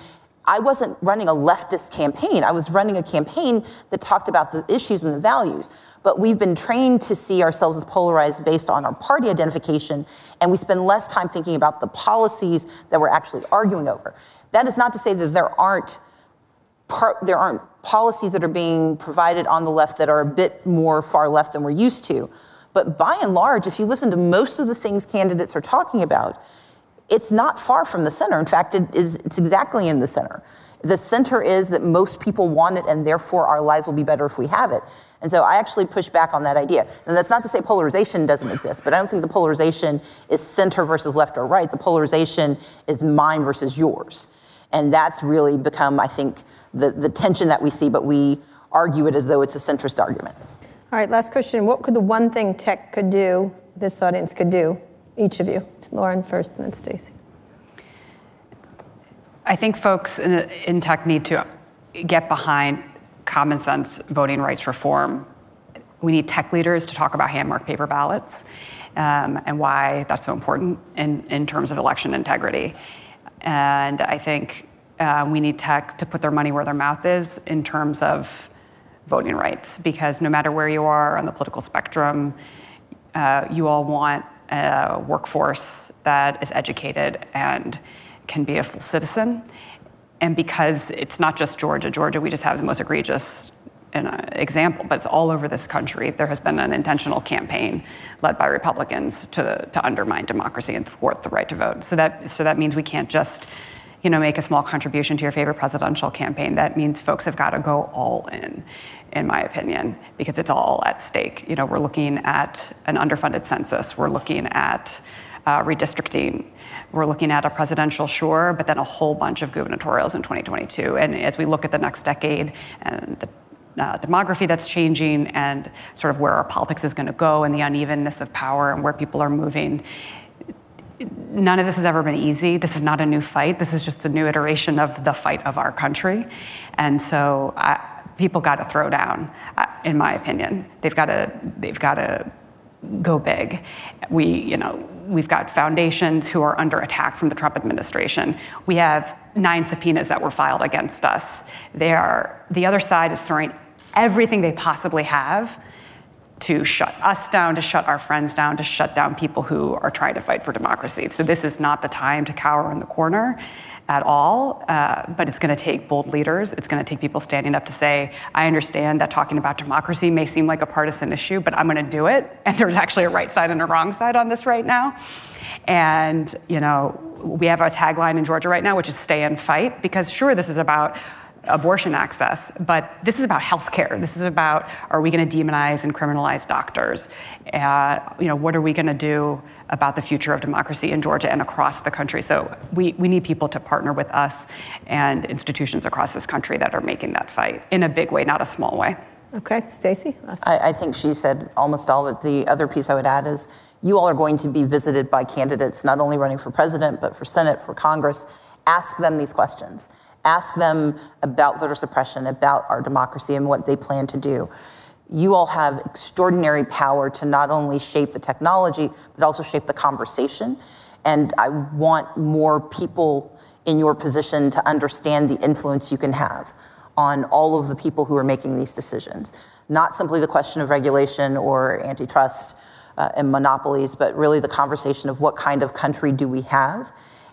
I wasn't running a leftist campaign. I was running a campaign that talked about the issues and the values. But we've been trained to see ourselves as polarized based on our party identification, and we spend less time thinking about the policies that we're actually arguing over. That is not to say that there aren't par- there aren't policies that are being provided on the left that are a bit more far left than we're used to. But by and large, if you listen to most of the things candidates are talking about, it's not far from the center. In fact, it is, it's exactly in the center. The center is that most people want it, and therefore our lives will be better if we have it. And so I actually push back on that idea. And that's not to say polarization doesn't exist, but I don't think the polarization is center versus left or right. The polarization is mine versus yours. And that's really become, I think, the, the tension that we see, but we argue it as though it's a centrist argument. All right, last question. What could the one thing tech could do, this audience could do, each of you? It's Lauren first and then Stacey. I think folks in, in tech need to get behind common sense voting rights reform. We need tech leaders to talk about hand marked paper ballots um, and why that's so important in, in terms of election integrity. And I think uh, we need tech to put their money where their mouth is in terms of voting rights, because no matter where you are on the political spectrum, uh, you all want a workforce that is educated and can be a full citizen. And because it's not just Georgia, Georgia, we just have the most egregious example, but it's all over this country. There has been an intentional campaign led by Republicans to, to undermine democracy and thwart the right to vote. So that, so that means we can't just you know, make a small contribution to your favorite presidential campaign. That means folks have got to go all in, in my opinion, because it's all at stake. You know, we're looking at an underfunded census. We're looking at uh, redistricting. We're looking at a presidential, sure, but then a whole bunch of gubernatorials in 2022. And as we look at the next decade and the uh, demography that's changing and sort of where our politics is going to go and the unevenness of power and where people are moving. None of this has ever been easy. This is not a new fight. This is just the new iteration of the fight of our country. And so I, people got to throw down, uh, in my opinion. They've got to, they've got to go big. We, you know, we've got foundations who are under attack from the Trump administration. We have nine subpoenas that were filed against us. They are, the other side is throwing everything they possibly have to shut us down, to shut our friends down, to shut down people who are trying to fight for democracy. So this is not the time to cower in the corner at all, uh, but it's going to take bold leaders. It's going to take people standing up to say, I understand that talking about democracy may seem like a partisan issue, but I'm going to do it. [laughs] And there's actually a right side and a wrong side on this right now. And, you know, we have a tagline in Georgia right now, which is stay and fight, because sure, this is about abortion access, but this is about healthcare. This is about are we going to demonize and criminalize doctors? Uh, you know, what are we going to do about the future of democracy in Georgia and across the country? So we, we need people to partner with us and institutions across this country that are making that fight in a big way, not a small way. Okay, Stacey. I, I think she said almost all of it. The other piece I would add is you all are going to be visited by candidates not only running for president but for Senate, for Congress. Ask them these questions ask them about voter suppression, about our democracy, and what they plan to do. You all have extraordinary power to not only shape the technology, but also shape the conversation. And I want more people in your position to understand the influence you can have on all of the people who are making these decisions. Not simply the question of regulation or antitrust uh, and monopolies, but really the conversation of what kind of country do we have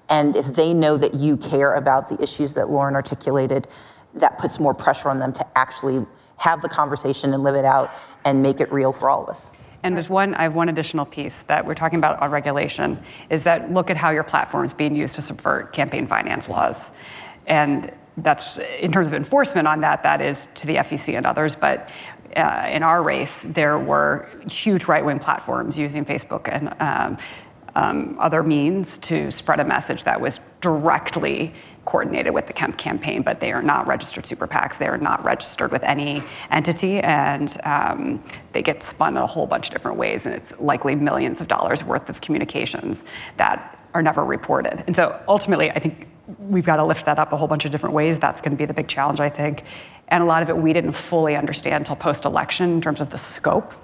and if they know that you care about the issues that Lauren articulated, that puts more pressure on them to actually have the conversation and live it out and make it real for all of us. And there's one, I have one additional piece that we're talking about on regulation is that look at how your platform is being used to subvert campaign finance laws. And that's in terms of enforcement on that, that is to the FEC and others. But uh, in our race, there were huge right wing platforms using Facebook and um, um, other means to spread a message that was directly coordinated with the Kemp campaign, but they are not registered super PACs. They are not registered with any entity, and um, they get spun in a whole bunch of different ways. And it's likely millions of dollars worth of communications that are never reported. And so ultimately, I think we've got to lift that up a whole bunch of different ways. That's going to be the big challenge, I think. And a lot of it we didn't fully understand until post election in terms of the scope.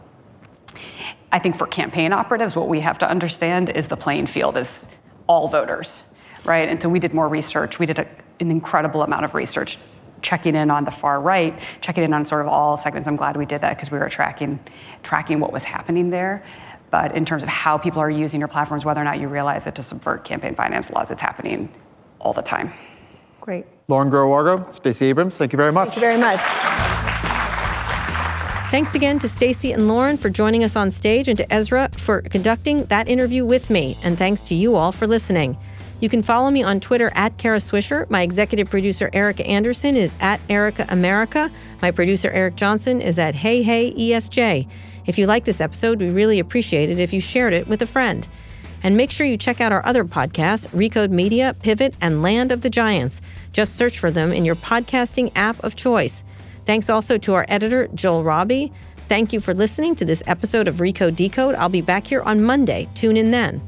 I think for campaign operatives, what we have to understand is the playing field is all voters right? And so we did more research. We did a, an incredible amount of research checking in on the far right, checking in on sort of all segments. I'm glad we did that because we were tracking tracking what was happening there. But in terms of how people are using your platforms, whether or not you realize it to subvert campaign finance laws, it's happening all the time. Great. Lauren Groh-Wargo, Stacey Abrams, thank you very much. Thank you very much. Thanks again to Stacey and Lauren for joining us on stage and to Ezra for conducting that interview with me. And thanks to you all for listening. You can follow me on Twitter at Kara Swisher. My executive producer, Erica Anderson, is at Erica America. My producer, Eric Johnson, is at Hey Hey ESJ. If you like this episode, we really appreciate it if you shared it with a friend. And make sure you check out our other podcasts, Recode Media, Pivot, and Land of the Giants. Just search for them in your podcasting app of choice. Thanks also to our editor, Joel Robbie. Thank you for listening to this episode of Recode Decode. I'll be back here on Monday. Tune in then.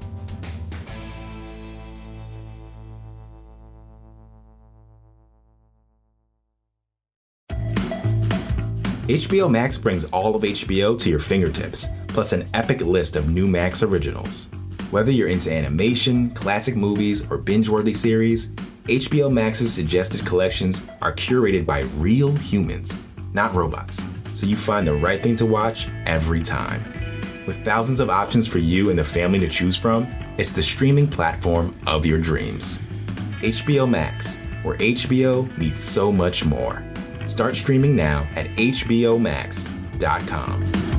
HBO Max brings all of HBO to your fingertips, plus an epic list of new Max originals. Whether you're into animation, classic movies, or binge worthy series, HBO Max's suggested collections are curated by real humans, not robots, so you find the right thing to watch every time. With thousands of options for you and the family to choose from, it's the streaming platform of your dreams. HBO Max, where HBO meets so much more. Start streaming now at HBO HBOMax.com.